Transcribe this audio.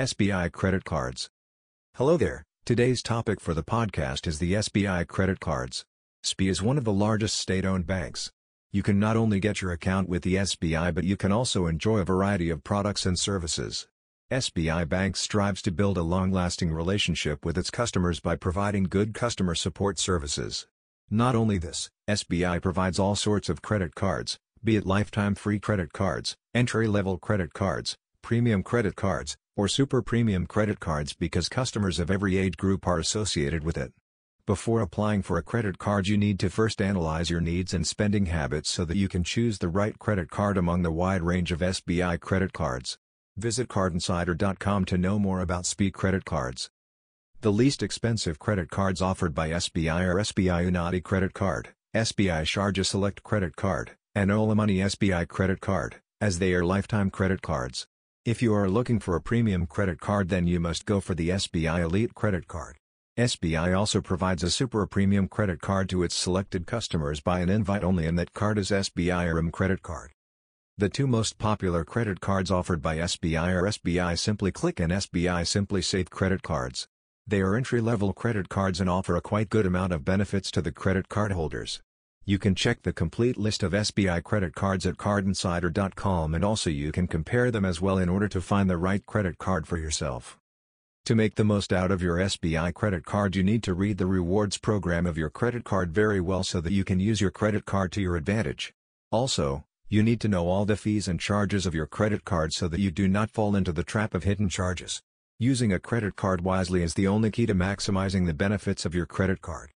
SBI Credit Cards. Hello there, today's topic for the podcast is the SBI Credit Cards. SBI is one of the largest state-owned banks. You can not only get your account with the SBI but you can also enjoy a variety of products and services. SBI Bank strives to build a long-lasting relationship with its customers by providing good customer support services. Not only this, SBI provides all sorts of credit cards, be it lifetime free credit cards, entry-level credit cards, premium credit cards, or super premium credit cards because customers of every age group are associated with it. Before applying for a credit card you need to first analyze your needs and spending habits so that you can choose the right credit card among the wide range of SBI credit cards. Visit cardinsider.com to know more about SBI credit cards. The least expensive credit cards offered by SBI are SBI Unnati Credit Card, SBI Shaurya Select Credit Card, and Ola Money SBI Credit Card, as they are lifetime credit cards. If you are looking for a premium credit card then you must go for the SBI Elite Credit Card. SBI also provides a super premium credit card to its selected customers by an invite only and that card is SBI Aurum Credit Card. The two most popular credit cards offered by SBI are SBI Simply Click and SBI SimplySAVE credit cards. They are entry-level credit cards and offer a quite good amount of benefits to the credit card holders. You can check the complete list of SBI credit cards at cardinsider.com and also you can compare them as well in order to find the right credit card for yourself. To make the most out of your SBI credit card you need to read the rewards program of your credit card very well so that you can use your credit card to your advantage. Also, you need to know all the fees and charges of your credit card so that you do not fall into the trap of hidden charges. Using a credit card wisely is the only key to maximizing the benefits of your credit card.